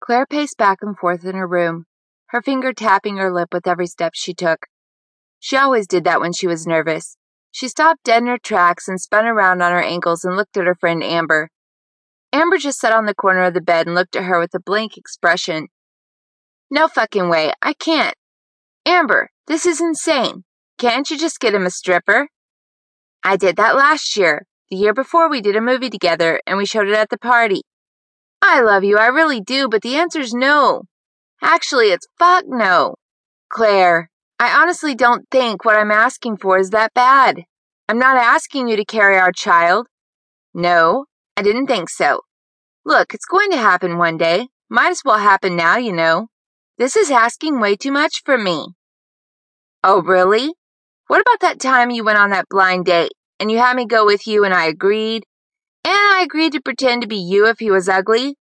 Claire paced back and forth in her room, her finger tapping her lip with every step she took. She always did that when she was nervous. She stopped dead in her tracks and spun around on her ankles and looked at her friend Amber. Amber just sat on the corner of the bed and looked at her with a blank expression. No fucking way, I can't. Amber, this is insane. Can't you just get him a stripper? I did that last year. The year before, we did a movie together and we showed it at the party. I love you, I really do, but the answer's no. Actually, it's fuck no. Claire, I honestly don't think what I'm asking for is that bad. I'm not asking you to carry our child. No, I didn't think so. Look, it's going to happen one day. Might as well happen now, you know. This is asking way too much from me. Oh, really? What about that time you went on that blind date and you had me go with you and I agreed? And I agreed to pretend to be you if he was ugly?